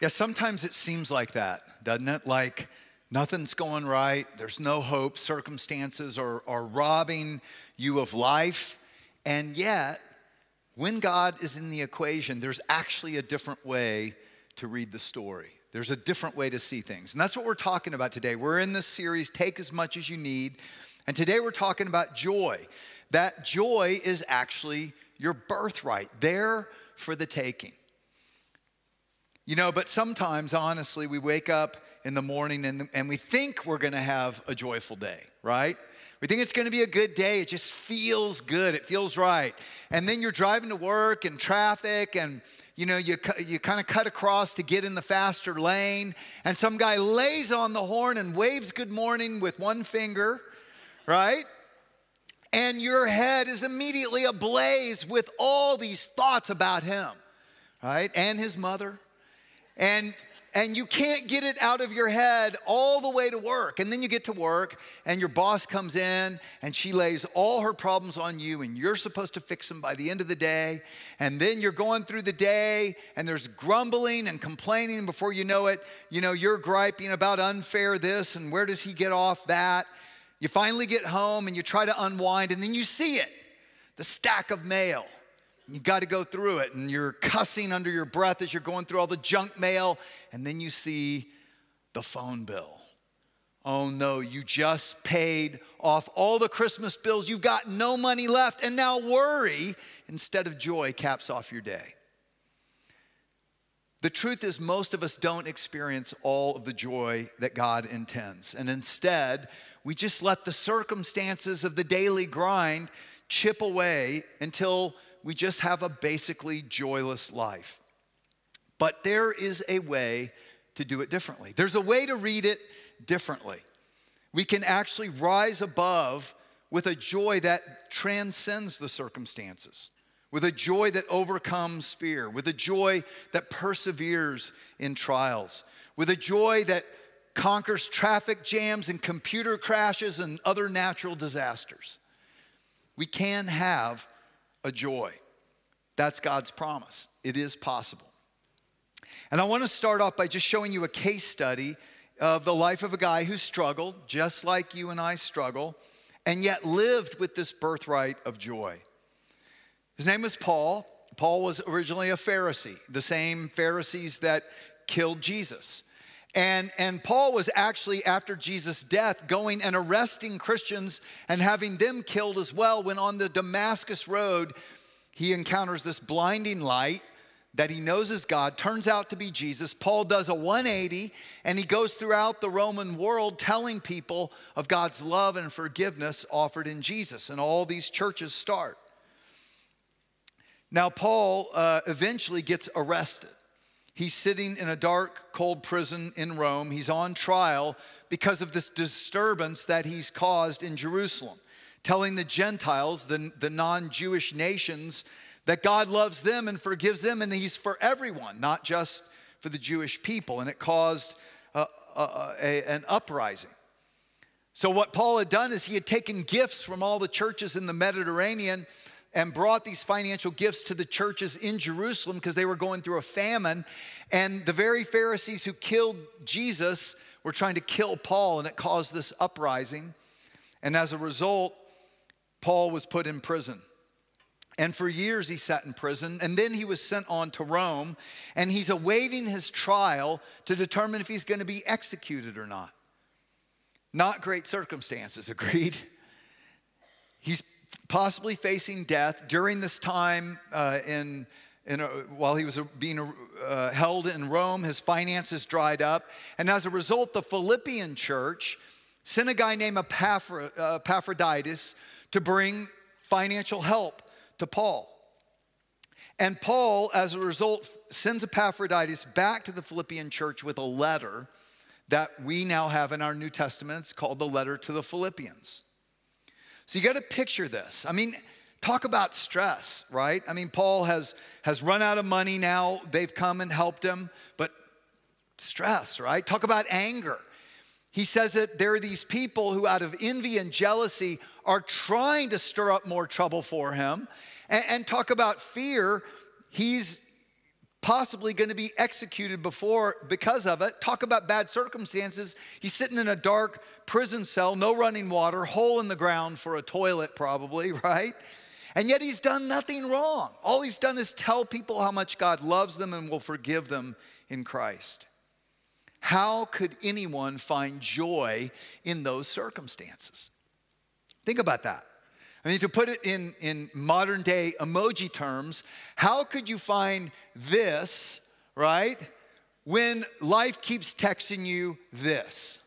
Yeah, sometimes it seems like that, doesn't it? Like nothing's going right, there's no hope, circumstances are, are robbing you of life. And yet, when God is in the equation, there's actually a different way to read the story. There's a different way to see things. And that's what we're talking about today. We're in this series, Take as Much as You Need. And today we're talking about joy. That joy is actually your birthright, there for the taking. You know, but sometimes, honestly, we wake up in the morning and, and we think we're gonna have a joyful day, right? We think it's gonna be a good day. It just feels good, it feels right. And then you're driving to work and traffic and you know, you, you kind of cut across to get in the faster lane, and some guy lays on the horn and waves good morning with one finger, right? And your head is immediately ablaze with all these thoughts about him, right? And his mother. And and you can't get it out of your head all the way to work. And then you get to work, and your boss comes in, and she lays all her problems on you, and you're supposed to fix them by the end of the day. And then you're going through the day, and there's grumbling and complaining. Before you know it, you know, you're griping about unfair this, and where does he get off that? You finally get home, and you try to unwind, and then you see it the stack of mail you got to go through it, and you're cussing under your breath as you're going through all the junk mail, and then you see the phone bill. Oh no, you just paid off all the Christmas bills. You've got no money left, and now worry instead of joy caps off your day. The truth is, most of us don't experience all of the joy that God intends. And instead, we just let the circumstances of the daily grind chip away until we just have a basically joyless life. But there is a way to do it differently. There's a way to read it differently. We can actually rise above with a joy that transcends the circumstances, with a joy that overcomes fear, with a joy that perseveres in trials, with a joy that conquers traffic jams and computer crashes and other natural disasters. We can have a joy. That's God's promise. It is possible. And I want to start off by just showing you a case study of the life of a guy who struggled, just like you and I struggle, and yet lived with this birthright of joy. His name was Paul. Paul was originally a Pharisee, the same Pharisees that killed Jesus. And, and Paul was actually, after Jesus' death, going and arresting Christians and having them killed as well when on the Damascus Road, he encounters this blinding light that he knows is God, turns out to be Jesus. Paul does a 180 and he goes throughout the Roman world telling people of God's love and forgiveness offered in Jesus. And all these churches start. Now, Paul uh, eventually gets arrested. He's sitting in a dark, cold prison in Rome. He's on trial because of this disturbance that he's caused in Jerusalem, telling the Gentiles, the, the non Jewish nations, that God loves them and forgives them, and He's for everyone, not just for the Jewish people. And it caused a, a, a, an uprising. So, what Paul had done is he had taken gifts from all the churches in the Mediterranean and brought these financial gifts to the churches in Jerusalem because they were going through a famine. And the very Pharisees who killed Jesus were trying to kill Paul, and it caused this uprising. And as a result, Paul was put in prison. And for years he sat in prison, and then he was sent on to Rome, and he's awaiting his trial to determine if he's going to be executed or not. Not great circumstances, agreed? He's possibly facing death during this time uh, in, in a, while he was being uh, held in Rome. His finances dried up. And as a result, the Philippian church sent a guy named uh, Epaphroditus to bring financial help to Paul. And Paul, as a result, sends Epaphroditus back to the Philippian church with a letter that we now have in our New Testament. It's called the letter to the Philippians. So you got to picture this. I mean, talk about stress, right? I mean, Paul has, has run out of money now. They've come and helped him, but stress, right? Talk about anger. He says that there are these people who, out of envy and jealousy, are trying to stir up more trouble for him. And, and talk about fear. He's possibly going to be executed before because of it. Talk about bad circumstances. He's sitting in a dark prison cell, no running water, hole in the ground for a toilet, probably, right? And yet he's done nothing wrong. All he's done is tell people how much God loves them and will forgive them in Christ. How could anyone find joy in those circumstances? Think about that. I mean, to put it in, in modern day emoji terms, how could you find this, right, when life keeps texting you this?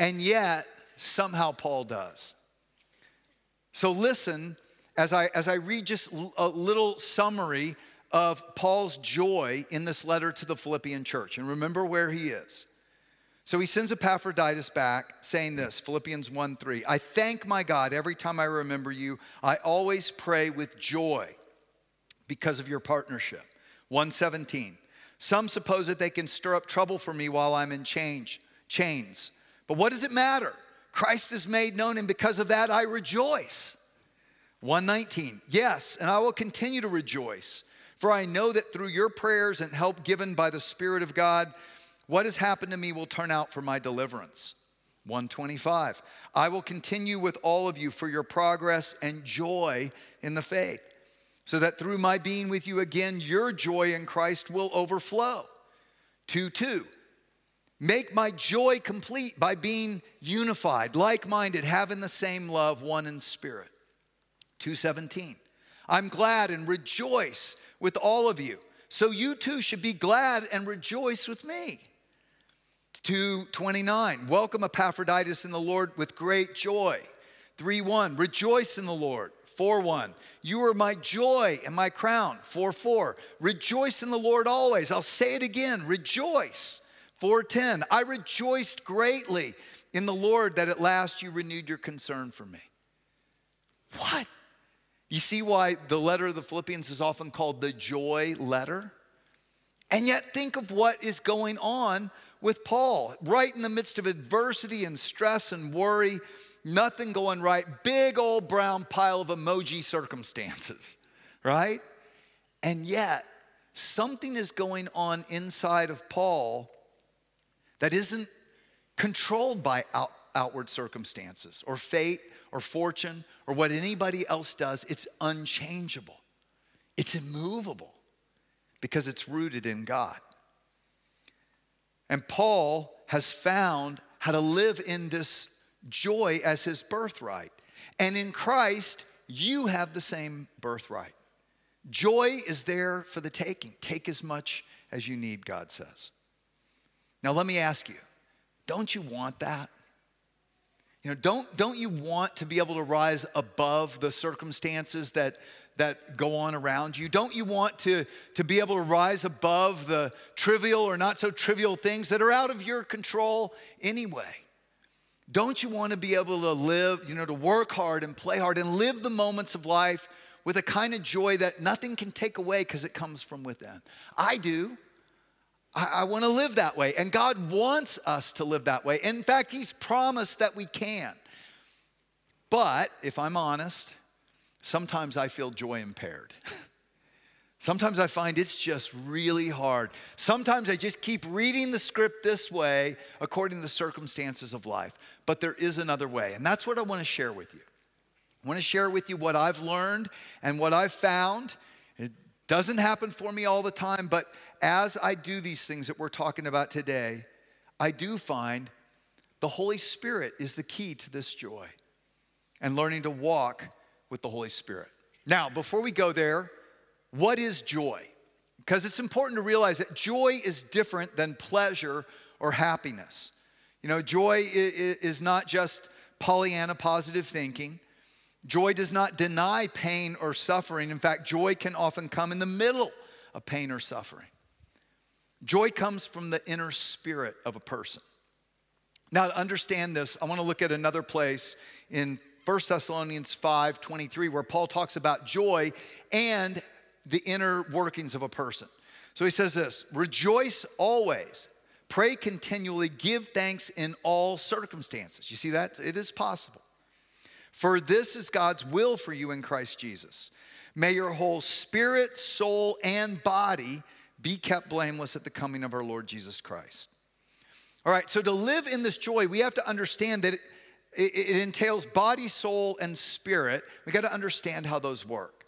And yet, somehow Paul does. So listen as I, as I read just a little summary of Paul's joy in this letter to the Philippian church. And remember where he is. So he sends Epaphroditus back saying this Philippians 1 3. I thank my God every time I remember you. I always pray with joy because of your partnership. 117. Some suppose that they can stir up trouble for me while I'm in change, chains. But what does it matter? Christ is made known, and because of that, I rejoice. 119. Yes, and I will continue to rejoice, for I know that through your prayers and help given by the Spirit of God, what has happened to me will turn out for my deliverance. 125. I will continue with all of you for your progress and joy in the faith, so that through my being with you again, your joy in Christ will overflow. 2 2. Make my joy complete by being unified, like minded, having the same love, one in spirit. 217. I'm glad and rejoice with all of you. So you too should be glad and rejoice with me. 229, welcome Epaphroditus in the Lord with great joy. 3 1, rejoice in the Lord. 4 1, you are my joy and my crown. 4 4, rejoice in the Lord always. I'll say it again, rejoice. 410, I rejoiced greatly in the Lord that at last you renewed your concern for me. What? You see why the letter of the Philippians is often called the joy letter? And yet, think of what is going on with Paul, right in the midst of adversity and stress and worry, nothing going right, big old brown pile of emoji circumstances, right? And yet, something is going on inside of Paul that isn't controlled by out, outward circumstances or fate or fortune or what anybody else does. It's unchangeable, it's immovable because it's rooted in God. And Paul has found how to live in this joy as his birthright. And in Christ, you have the same birthright. Joy is there for the taking. Take as much as you need, God says. Now, let me ask you don't you want that? You know, don't, don't you want to be able to rise above the circumstances that, that go on around you? Don't you want to, to be able to rise above the trivial or not so trivial things that are out of your control anyway? Don't you want to be able to live, you know, to work hard and play hard and live the moments of life with a kind of joy that nothing can take away because it comes from within? I do. I, I want to live that way. And God wants us to live that way. In fact, He's promised that we can. But if I'm honest, sometimes I feel joy impaired. Sometimes I find it's just really hard. Sometimes I just keep reading the script this way according to the circumstances of life. But there is another way, and that's what I want to share with you. I want to share with you what I've learned and what I've found. It doesn't happen for me all the time, but as I do these things that we're talking about today, I do find the Holy Spirit is the key to this joy and learning to walk with the Holy Spirit. Now, before we go there, what is joy? Because it's important to realize that joy is different than pleasure or happiness. You know, joy is not just Pollyanna positive thinking. Joy does not deny pain or suffering. In fact, joy can often come in the middle of pain or suffering. Joy comes from the inner spirit of a person. Now, to understand this, I want to look at another place in 1 Thessalonians 5 23, where Paul talks about joy and the inner workings of a person. So he says this rejoice always, pray continually, give thanks in all circumstances. You see that? It is possible. For this is God's will for you in Christ Jesus. May your whole spirit, soul, and body be kept blameless at the coming of our Lord Jesus Christ. All right, so to live in this joy, we have to understand that it, it, it entails body, soul, and spirit. We got to understand how those work.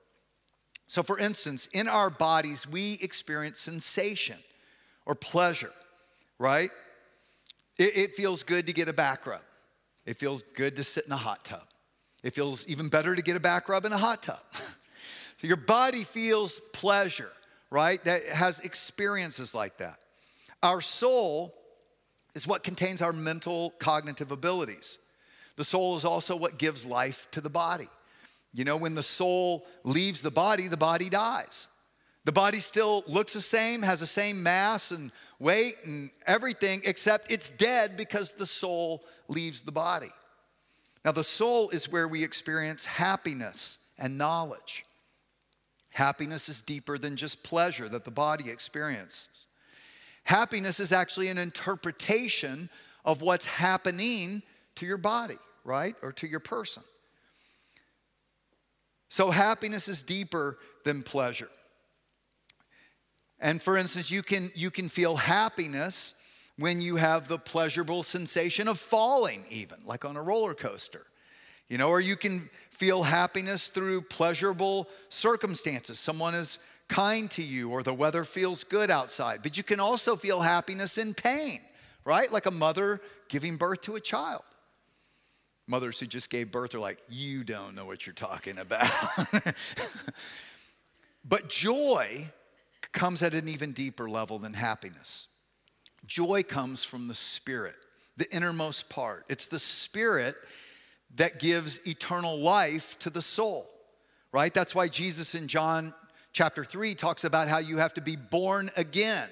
So, for instance, in our bodies, we experience sensation or pleasure, right? It, it feels good to get a back rub. It feels good to sit in a hot tub. It feels even better to get a back rub in a hot tub. so your body feels pleasure, right? That has experiences like that. Our soul is what contains our mental cognitive abilities. The soul is also what gives life to the body. You know, when the soul leaves the body, the body dies. The body still looks the same, has the same mass and weight and everything, except it's dead because the soul leaves the body. Now, the soul is where we experience happiness and knowledge. Happiness is deeper than just pleasure that the body experiences. Happiness is actually an interpretation of what's happening to your body, right? Or to your person. So, happiness is deeper than pleasure. And for instance, you can, you can feel happiness when you have the pleasurable sensation of falling, even like on a roller coaster. You know, or you can feel happiness through pleasurable circumstances. Someone is kind to you, or the weather feels good outside. But you can also feel happiness in pain, right? Like a mother giving birth to a child. Mothers who just gave birth are like, you don't know what you're talking about. but joy comes at an even deeper level than happiness. Joy comes from the spirit, the innermost part. It's the spirit that gives eternal life to the soul, right? That's why Jesus in John chapter 3 talks about how you have to be born again.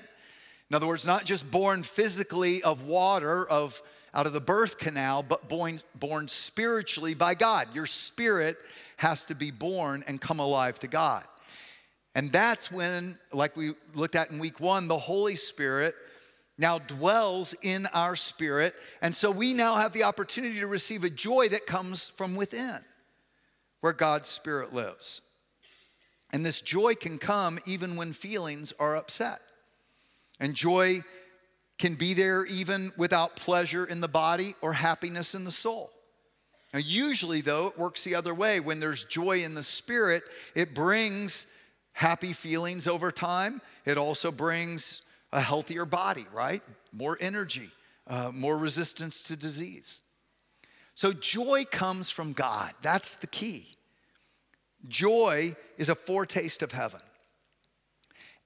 In other words, not just born physically of water, of out of the birth canal, but born, born spiritually by God. Your spirit has to be born and come alive to God. And that's when, like we looked at in week one, the Holy Spirit now dwells in our spirit. And so we now have the opportunity to receive a joy that comes from within, where God's Spirit lives. And this joy can come even when feelings are upset. And joy can be there even without pleasure in the body or happiness in the soul. Now, usually, though, it works the other way. When there's joy in the spirit, it brings happy feelings over time. It also brings a healthier body, right? More energy, uh, more resistance to disease. So joy comes from God. That's the key. Joy is a foretaste of heaven.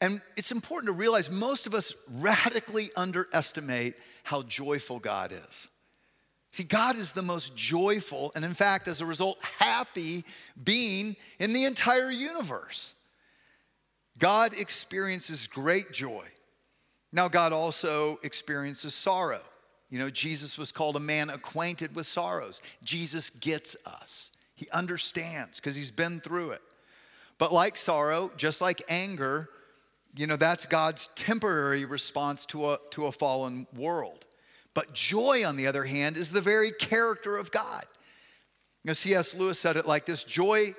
And it's important to realize most of us radically underestimate how joyful God is. See, God is the most joyful, and in fact, as a result, happy being in the entire universe. God experiences great joy. Now, God also experiences sorrow. You know, Jesus was called a man acquainted with sorrows. Jesus gets us, he understands because he's been through it. But like sorrow, just like anger, you know, that's God's temporary response to a, to a fallen world. But joy, on the other hand, is the very character of God. You know, C.S. Lewis said it like this joy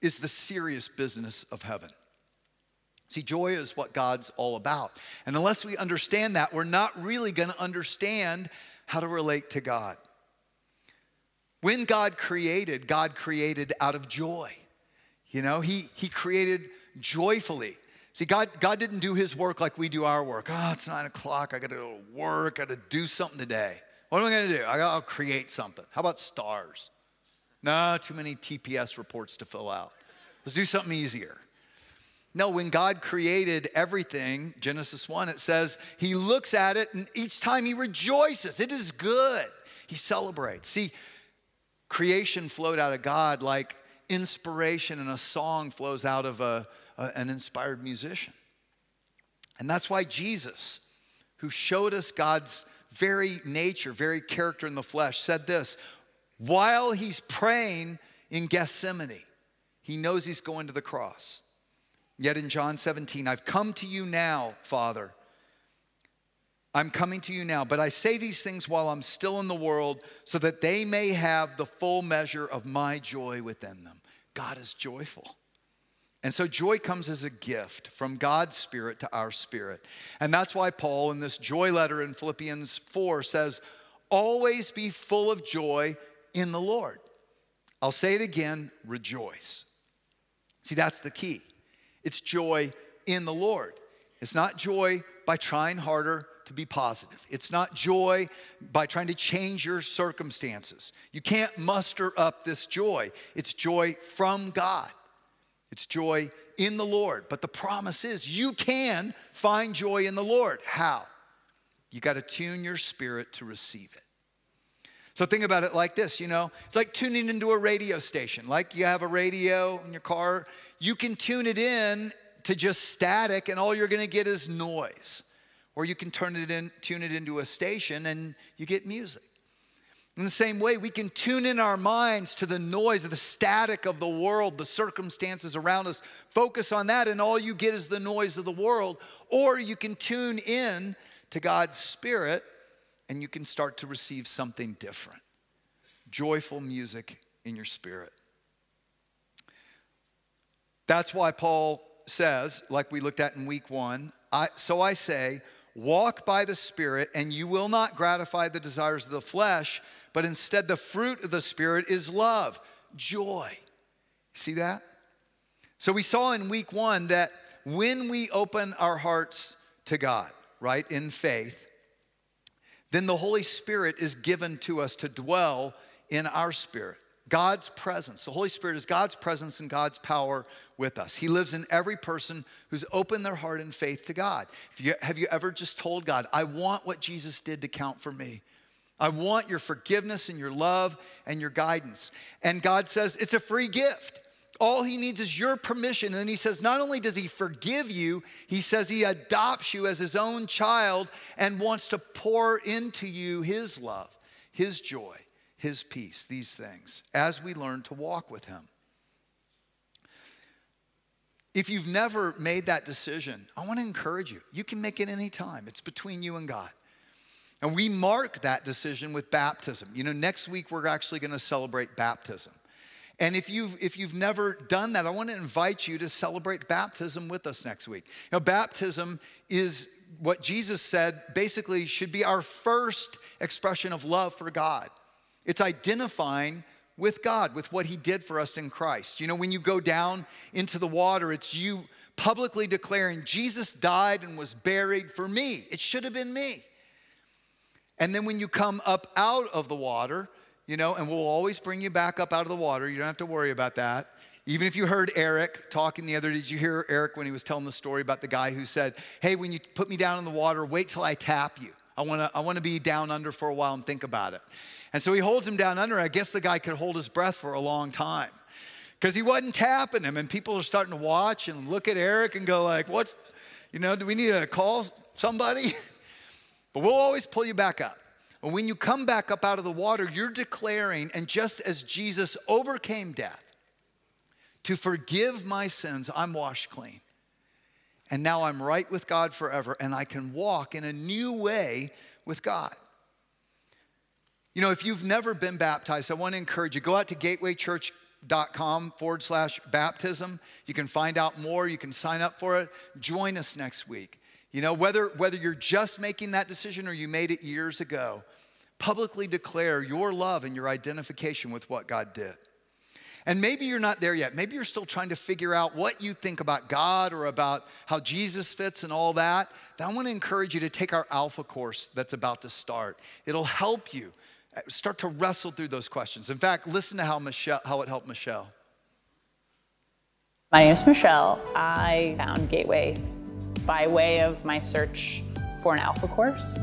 is the serious business of heaven. See, joy is what God's all about. And unless we understand that, we're not really going to understand how to relate to God. When God created, God created out of joy. You know, He, he created joyfully. See, God, God didn't do His work like we do our work. Oh, it's nine o'clock. I got to go to work. I got to do something today. What am I going to do? I will create something. How about stars? No, too many TPS reports to fill out. Let's do something easier. No, when God created everything, Genesis 1, it says he looks at it and each time he rejoices. It is good. He celebrates. See, creation flowed out of God like inspiration and a song flows out of a, a, an inspired musician. And that's why Jesus, who showed us God's very nature, very character in the flesh, said this while he's praying in Gethsemane, he knows he's going to the cross. Yet in John 17, I've come to you now, Father. I'm coming to you now, but I say these things while I'm still in the world so that they may have the full measure of my joy within them. God is joyful. And so joy comes as a gift from God's spirit to our spirit. And that's why Paul, in this joy letter in Philippians 4, says, Always be full of joy in the Lord. I'll say it again rejoice. See, that's the key. It's joy in the Lord. It's not joy by trying harder to be positive. It's not joy by trying to change your circumstances. You can't muster up this joy. It's joy from God. It's joy in the Lord. But the promise is you can find joy in the Lord. How? You got to tune your spirit to receive it. So think about it like this, you know, it's like tuning into a radio station. Like you have a radio in your car, you can tune it in to just static and all you're going to get is noise. Or you can turn it in, tune it into a station and you get music. In the same way, we can tune in our minds to the noise, the static of the world, the circumstances around us, focus on that, and all you get is the noise of the world. Or you can tune in to God's Spirit and you can start to receive something different joyful music in your spirit. That's why Paul says, like we looked at in week one, I, so I say, walk by the Spirit, and you will not gratify the desires of the flesh but instead the fruit of the Spirit is love, joy. See that? So we saw in week one that when we open our hearts to God, right, in faith, then the Holy Spirit is given to us to dwell in our spirit. God's presence. The Holy Spirit is God's presence and God's power with us. He lives in every person who's opened their heart in faith to God. You, have you ever just told God, I want what Jesus did to count for me? I want your forgiveness and your love and your guidance. And God says it's a free gift. All he needs is your permission. And then he says, not only does he forgive you, he says he adopts you as his own child and wants to pour into you his love, his joy, his peace, these things, as we learn to walk with him. If you've never made that decision, I want to encourage you. You can make it anytime, it's between you and God. And we mark that decision with baptism. You know, next week we're actually going to celebrate baptism. And if you've, if you've never done that, I want to invite you to celebrate baptism with us next week. You know, baptism is what Jesus said basically should be our first expression of love for God. It's identifying with God, with what He did for us in Christ. You know, when you go down into the water, it's you publicly declaring, Jesus died and was buried for me. It should have been me. And then when you come up out of the water, you know, and we'll always bring you back up out of the water. You don't have to worry about that. Even if you heard Eric talking the other, day, did you hear Eric when he was telling the story about the guy who said, Hey, when you put me down in the water, wait till I tap you. I wanna, I wanna be down under for a while and think about it. And so he holds him down under. I guess the guy could hold his breath for a long time because he wasn't tapping him. And people are starting to watch and look at Eric and go like, what's, you know, do we need to call somebody? But we'll always pull you back up. And when you come back up out of the water, you're declaring, and just as Jesus overcame death to forgive my sins, I'm washed clean. And now I'm right with God forever, and I can walk in a new way with God. You know, if you've never been baptized, I want to encourage you go out to gatewaychurch.com forward slash baptism. You can find out more, you can sign up for it. Join us next week. You know, whether, whether you're just making that decision or you made it years ago, publicly declare your love and your identification with what God did. And maybe you're not there yet. Maybe you're still trying to figure out what you think about God or about how Jesus fits and all that. I want to encourage you to take our Alpha course that's about to start. It'll help you uh, start to wrestle through those questions. In fact, listen to how, Michelle, how it helped Michelle. My name is Michelle. I found Gateway by way of my search for an Alpha course.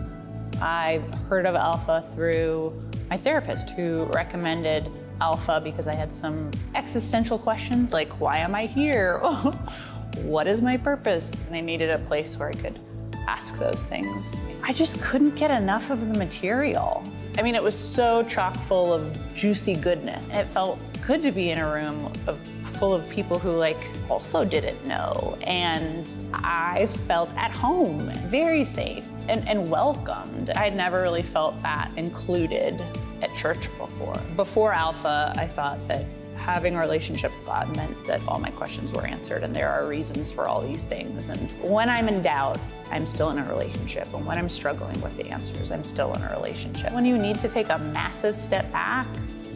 I heard of Alpha through my therapist who recommended Alpha because I had some existential questions like, why am I here? what is my purpose? And I needed a place where I could ask those things. I just couldn't get enough of the material. I mean, it was so chock full of juicy goodness. It felt good to be in a room of full of people who like also didn't know. And I felt at home, very safe and, and welcomed. I'd never really felt that included at church before. Before Alpha, I thought that having a relationship with God meant that all my questions were answered, and there are reasons for all these things. And when I'm in doubt, I'm still in a relationship. And when I'm struggling with the answers, I'm still in a relationship. When you need to take a massive step back,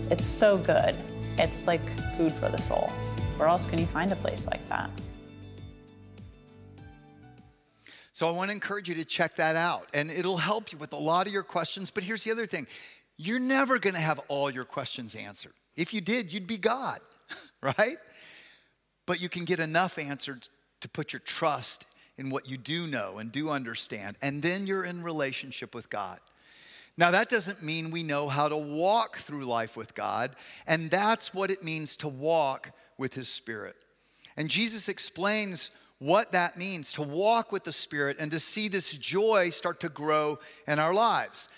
it's so good. It's like food for the soul. Where else can you find a place like that? So I want to encourage you to check that out, and it'll help you with a lot of your questions. But here's the other thing you're never going to have all your questions answered. If you did, you'd be God, right? But you can get enough answered to put your trust in what you do know and do understand, and then you're in relationship with God. Now, that doesn't mean we know how to walk through life with God, and that's what it means to walk with His Spirit. And Jesus explains what that means to walk with the Spirit and to see this joy start to grow in our lives.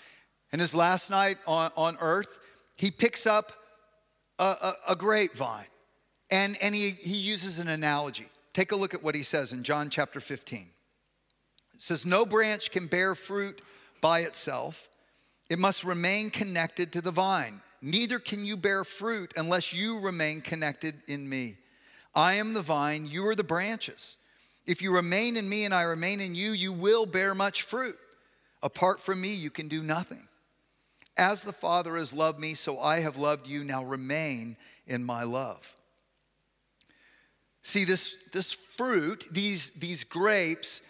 And his last night on, on earth, he picks up a, a, a grapevine and, and he, he uses an analogy. Take a look at what he says in John chapter 15. It says, No branch can bear fruit by itself, it must remain connected to the vine. Neither can you bear fruit unless you remain connected in me. I am the vine, you are the branches. If you remain in me and I remain in you, you will bear much fruit. Apart from me, you can do nothing. As the Father has loved me, so I have loved you. Now remain in my love. See, this, this fruit, these, these grapes,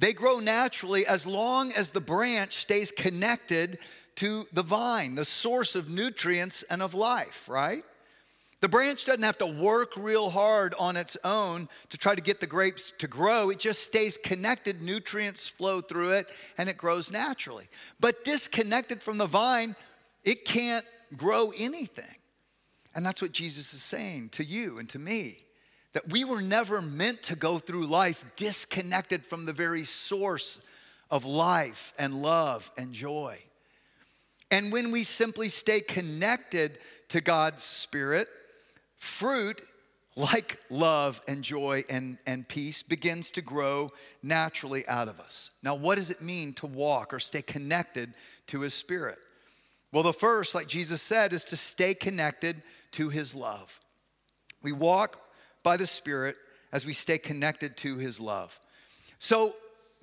they grow naturally as long as the branch stays connected to the vine, the source of nutrients and of life, right? The branch doesn't have to work real hard on its own to try to get the grapes to grow. It just stays connected, nutrients flow through it, and it grows naturally. But disconnected from the vine, it can't grow anything. And that's what Jesus is saying to you and to me that we were never meant to go through life disconnected from the very source of life and love and joy. And when we simply stay connected to God's Spirit, fruit like love and joy and, and peace begins to grow naturally out of us. Now, what does it mean to walk or stay connected to his spirit? Well, the first, like Jesus said, is to stay connected to his love. We walk by the spirit as we stay connected to his love. So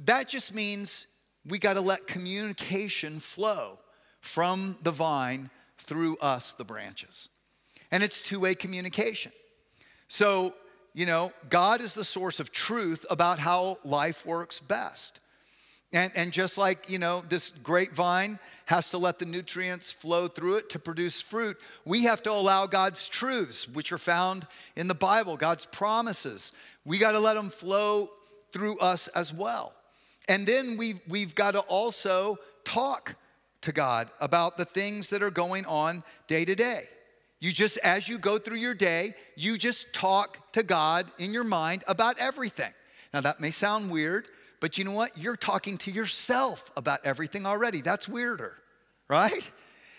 that just means we got to let communication flow from the vine through us, the branches and it's two way communication. So, you know, God is the source of truth about how life works best. And, and just like, you know, this grapevine has to let the nutrients flow through it to produce fruit, we have to allow God's truths, which are found in the Bible, God's promises. We got to let them flow through us as well. And then we've, we've got to also talk to God about the things that are going on day to day. You just, as you go through your day, you just talk to God in your mind about everything. Now, that may sound weird, but you know what? You're talking to yourself about everything already. That's weirder, right?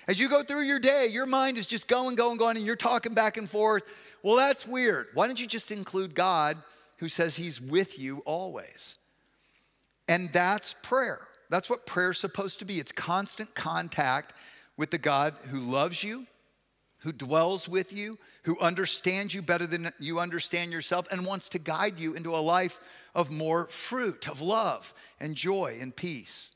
As you go through your day, your mind is just going, going, going, and you're talking back and forth. Well, that's weird. Why don't you just include God who says He's with you always? And that's prayer. That's what prayer's supposed to be. It's constant contact with the God who loves you, who dwells with you, who understands you better than you understand yourself, and wants to guide you into a life of more fruit, of love and joy and peace.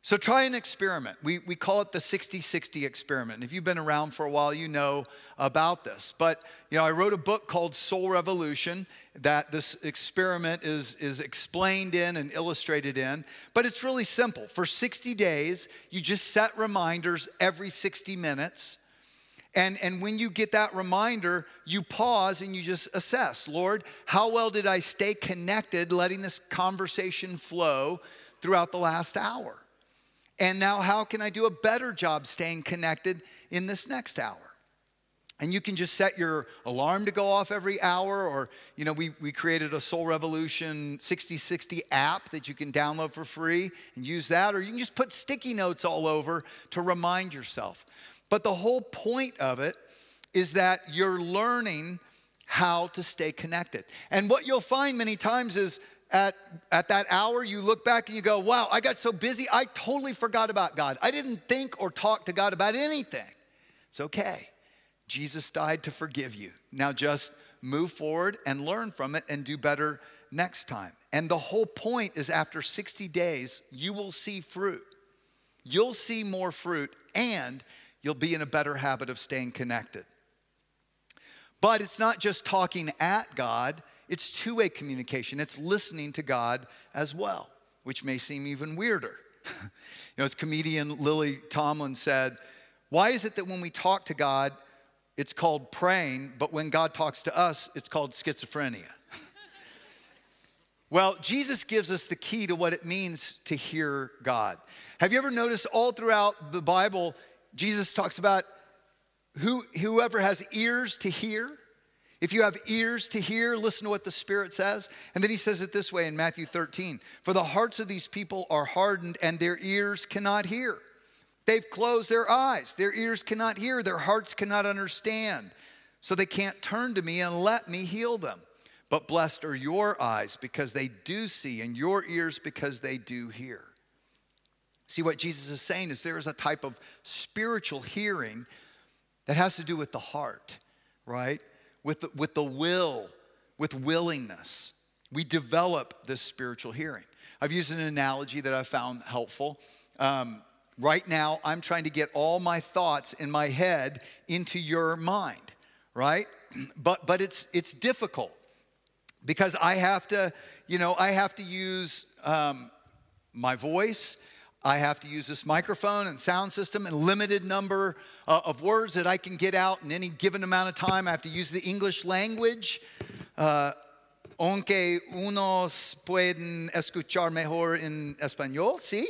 So try an experiment. We, we call it the 60 60 experiment. If you've been around for a while, you know about this. But you know, I wrote a book called Soul Revolution that this experiment is, is explained in and illustrated in. But it's really simple. For 60 days, you just set reminders every 60 minutes. And, and when you get that reminder, you pause and you just assess Lord, how well did I stay connected, letting this conversation flow throughout the last hour? And now, how can I do a better job staying connected in this next hour? And you can just set your alarm to go off every hour, or, you know, we, we created a Soul Revolution 6060 app that you can download for free and use that, or you can just put sticky notes all over to remind yourself. But the whole point of it is that you're learning how to stay connected. And what you'll find many times is at, at that hour, you look back and you go, wow, I got so busy, I totally forgot about God. I didn't think or talk to God about anything. It's okay. Jesus died to forgive you. Now just move forward and learn from it and do better next time. And the whole point is after 60 days, you will see fruit. You'll see more fruit and you'll be in a better habit of staying connected. But it's not just talking at God, it's two way communication. It's listening to God as well, which may seem even weirder. you know, as comedian Lily Tomlin said, why is it that when we talk to God, it's called praying, but when God talks to us, it's called schizophrenia? well, Jesus gives us the key to what it means to hear God. Have you ever noticed all throughout the Bible, Jesus talks about who, whoever has ears to hear, if you have ears to hear, listen to what the Spirit says. And then he says it this way in Matthew 13 For the hearts of these people are hardened, and their ears cannot hear. They've closed their eyes, their ears cannot hear, their hearts cannot understand. So they can't turn to me and let me heal them. But blessed are your eyes because they do see, and your ears because they do hear. See, what Jesus is saying is there is a type of spiritual hearing that has to do with the heart, right? With the, with the will, with willingness. We develop this spiritual hearing. I've used an analogy that I found helpful. Um, right now, I'm trying to get all my thoughts in my head into your mind, right? But, but it's, it's difficult because I have to, you know, I have to use um, my voice I have to use this microphone and sound system and limited number uh, of words that I can get out in any given amount of time. I have to use the English language. Uh, aunque unos pueden escuchar mejor en español, ¿sí?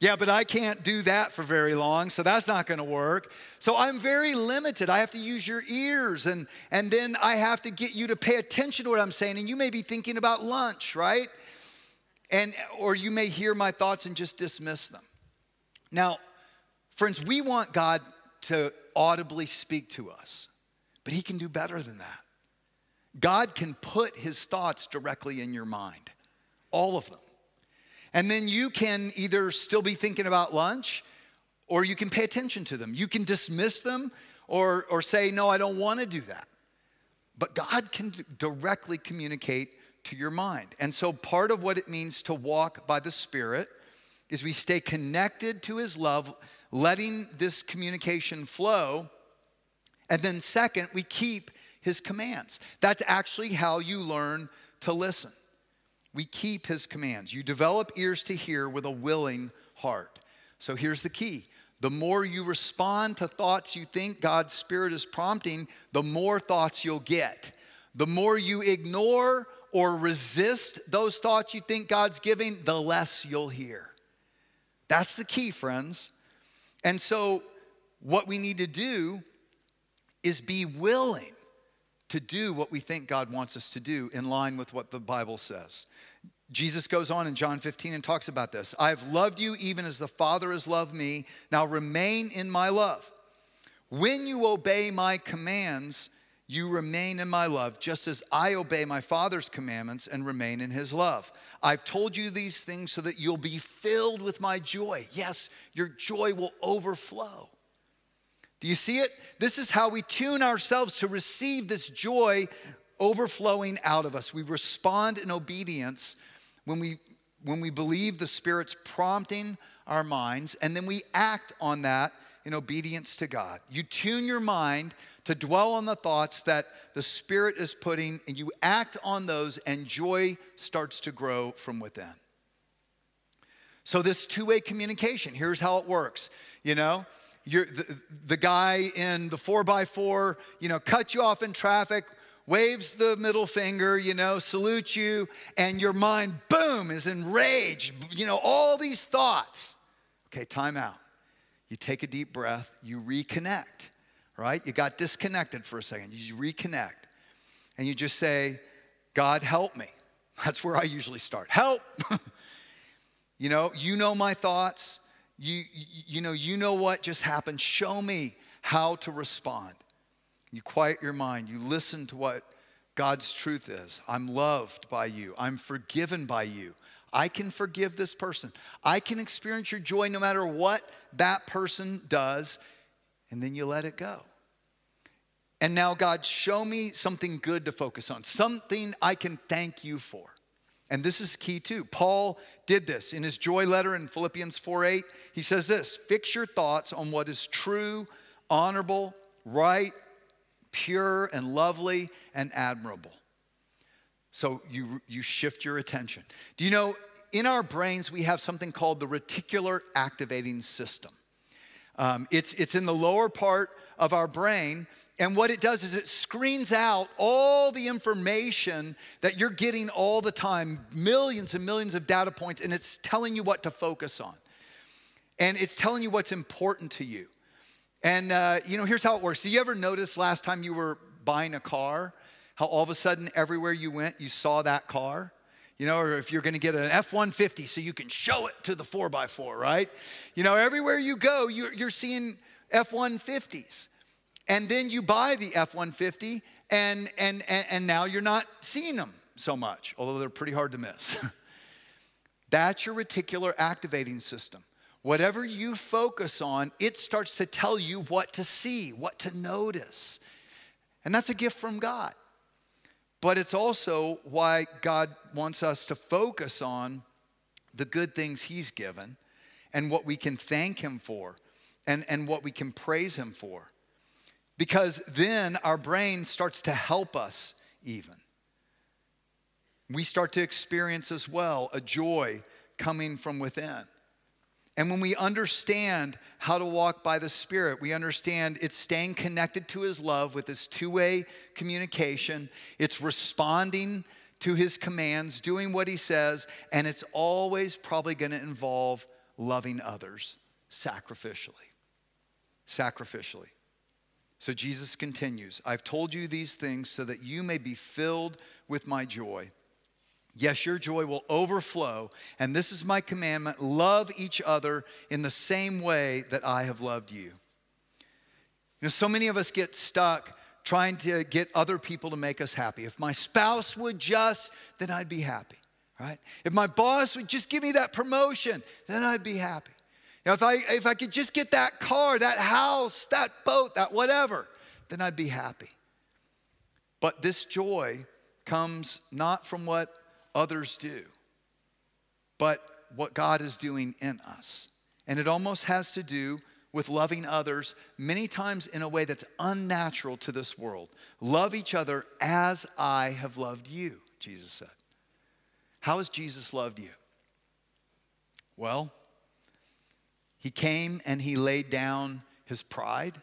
Yeah, but I can't do that for very long, so that's not going to work. So I'm very limited. I have to use your ears, and, and then I have to get you to pay attention to what I'm saying. And you may be thinking about lunch, right? And or you may hear my thoughts and just dismiss them. Now, friends, we want God to audibly speak to us, but he can do better than that. God can put his thoughts directly in your mind, all of them. And then you can either still be thinking about lunch or you can pay attention to them. You can dismiss them or, or say, No, I don't want to do that. But God can directly communicate to your mind. And so, part of what it means to walk by the Spirit is we stay connected to His love, letting this communication flow. And then, second, we keep His commands. That's actually how you learn to listen. We keep His commands. You develop ears to hear with a willing heart. So, here's the key. The more you respond to thoughts you think God's Spirit is prompting, the more thoughts you'll get. The more you ignore or resist those thoughts you think God's giving, the less you'll hear. That's the key, friends. And so, what we need to do is be willing to do what we think God wants us to do in line with what the Bible says. Jesus goes on in John 15 and talks about this. I've loved you even as the Father has loved me. Now remain in my love. When you obey my commands, you remain in my love, just as I obey my Father's commandments and remain in his love. I've told you these things so that you'll be filled with my joy. Yes, your joy will overflow. Do you see it? This is how we tune ourselves to receive this joy overflowing out of us. We respond in obedience when we when we believe the Spirit's prompting our minds, and then we act on that in obedience to God. You tune your mind to dwell on the thoughts that the Spirit is putting, and you act on those, and joy starts to grow from within. So, this two way communication, here's how it works. You know, the, the guy in the four by four, you know, cut you off in traffic, waves the middle finger, you know, salutes you, and your mind, boom, is enraged. You know, all these thoughts. Okay, time out. You take a deep breath, you reconnect right? You got disconnected for a second. You reconnect and you just say, God, help me. That's where I usually start. Help. you know, you know my thoughts. You, you know, you know what just happened. Show me how to respond. You quiet your mind. You listen to what God's truth is. I'm loved by you. I'm forgiven by you. I can forgive this person. I can experience your joy no matter what that person does. And then you let it go. And now, God, show me something good to focus on, something I can thank you for. And this is key too. Paul did this in his joy letter in Philippians 4 8. He says this Fix your thoughts on what is true, honorable, right, pure, and lovely, and admirable. So you, you shift your attention. Do you know, in our brains, we have something called the reticular activating system. Um, it's, it's in the lower part of our brain, and what it does is it screens out all the information that you're getting all the time, millions and millions of data points, and it's telling you what to focus on. And it's telling you what's important to you. And, uh, you know, here's how it works. Do you ever notice last time you were buying a car, how all of a sudden everywhere you went, you saw that car? You know, or if you're gonna get an F 150 so you can show it to the 4x4, right? You know, everywhere you go, you're, you're seeing F 150s. And then you buy the F 150, and, and, and, and now you're not seeing them so much, although they're pretty hard to miss. That's your reticular activating system. Whatever you focus on, it starts to tell you what to see, what to notice. And that's a gift from God. But it's also why God wants us to focus on the good things He's given and what we can thank Him for and, and what we can praise Him for. Because then our brain starts to help us even. We start to experience as well a joy coming from within. And when we understand how to walk by the Spirit, we understand it's staying connected to His love with this two way communication, it's responding to His commands, doing what He says, and it's always probably going to involve loving others sacrificially. Sacrificially. So Jesus continues I've told you these things so that you may be filled with my joy. Yes, your joy will overflow. And this is my commandment love each other in the same way that I have loved you. You know, so many of us get stuck trying to get other people to make us happy. If my spouse would just, then I'd be happy, right? If my boss would just give me that promotion, then I'd be happy. You know, if, I, if I could just get that car, that house, that boat, that whatever, then I'd be happy. But this joy comes not from what others do, but what God is doing in us. And it almost has to do with loving others many times in a way that's unnatural to this world. Love each other as I have loved you, Jesus said. How has Jesus loved you? Well, he came and he laid down his pride,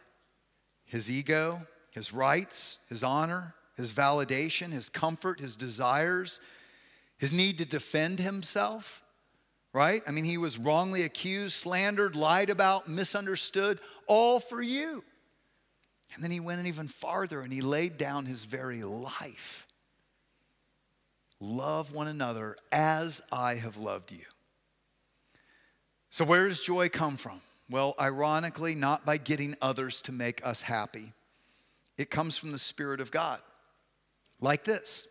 his ego, his rights, his honor, his validation, his comfort, his desires, his need to defend himself, right? I mean, he was wrongly accused, slandered, lied about, misunderstood, all for you. And then he went even farther and he laid down his very life. Love one another as I have loved you. So, where does joy come from? Well, ironically, not by getting others to make us happy. It comes from the Spirit of God. Like this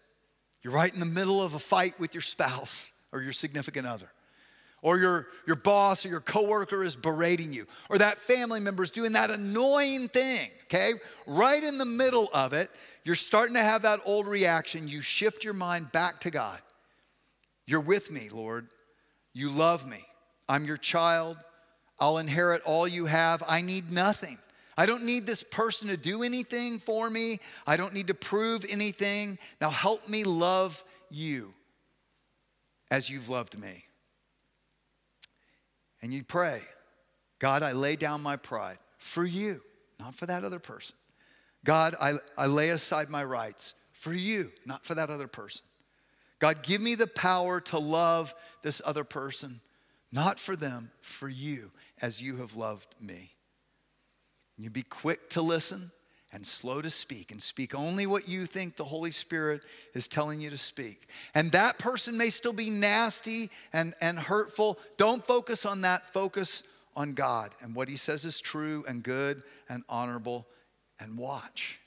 you're right in the middle of a fight with your spouse or your significant other. Or your, your boss or your coworker is berating you, or that family member is doing that annoying thing, okay? Right in the middle of it, you're starting to have that old reaction. You shift your mind back to God. You're with me, Lord. You love me. I'm your child. I'll inherit all you have. I need nothing. I don't need this person to do anything for me. I don't need to prove anything. Now help me love you as you've loved me. And you pray, God, I lay down my pride for you, not for that other person. God, I, I lay aside my rights for you, not for that other person. God, give me the power to love this other person, not for them, for you, as you have loved me. You be quick to listen and slow to speak and speak only what you think the Holy Spirit is telling you to speak. And that person may still be nasty and, and hurtful. Don't focus on that. Focus on God and what He says is true and good and honorable. And watch.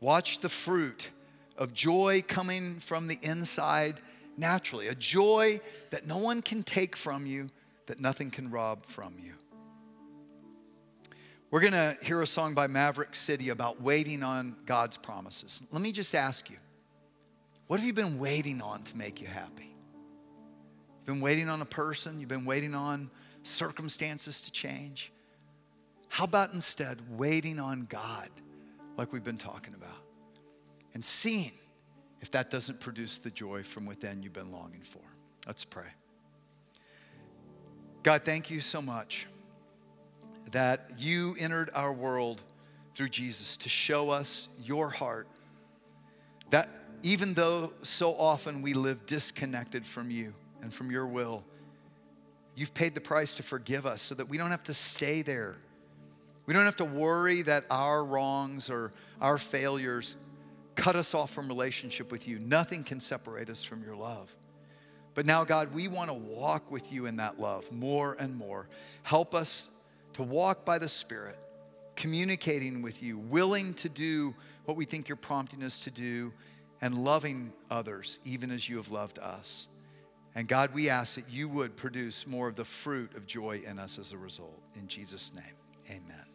Watch the fruit of joy coming from the inside naturally, a joy that no one can take from you, that nothing can rob from you. We're going to hear a song by Maverick City about waiting on God's promises. Let me just ask you what have you been waiting on to make you happy? You've been waiting on a person, you've been waiting on circumstances to change. How about instead waiting on God, like we've been talking about, and seeing if that doesn't produce the joy from within you've been longing for? Let's pray. God, thank you so much that you entered our world through Jesus to show us your heart. That even though so often we live disconnected from you and from your will, you've paid the price to forgive us so that we don't have to stay there. We don't have to worry that our wrongs or our failures cut us off from relationship with you. Nothing can separate us from your love. But now, God, we want to walk with you in that love more and more. Help us to walk by the Spirit, communicating with you, willing to do what we think you're prompting us to do, and loving others even as you have loved us. And God, we ask that you would produce more of the fruit of joy in us as a result. In Jesus' name, amen.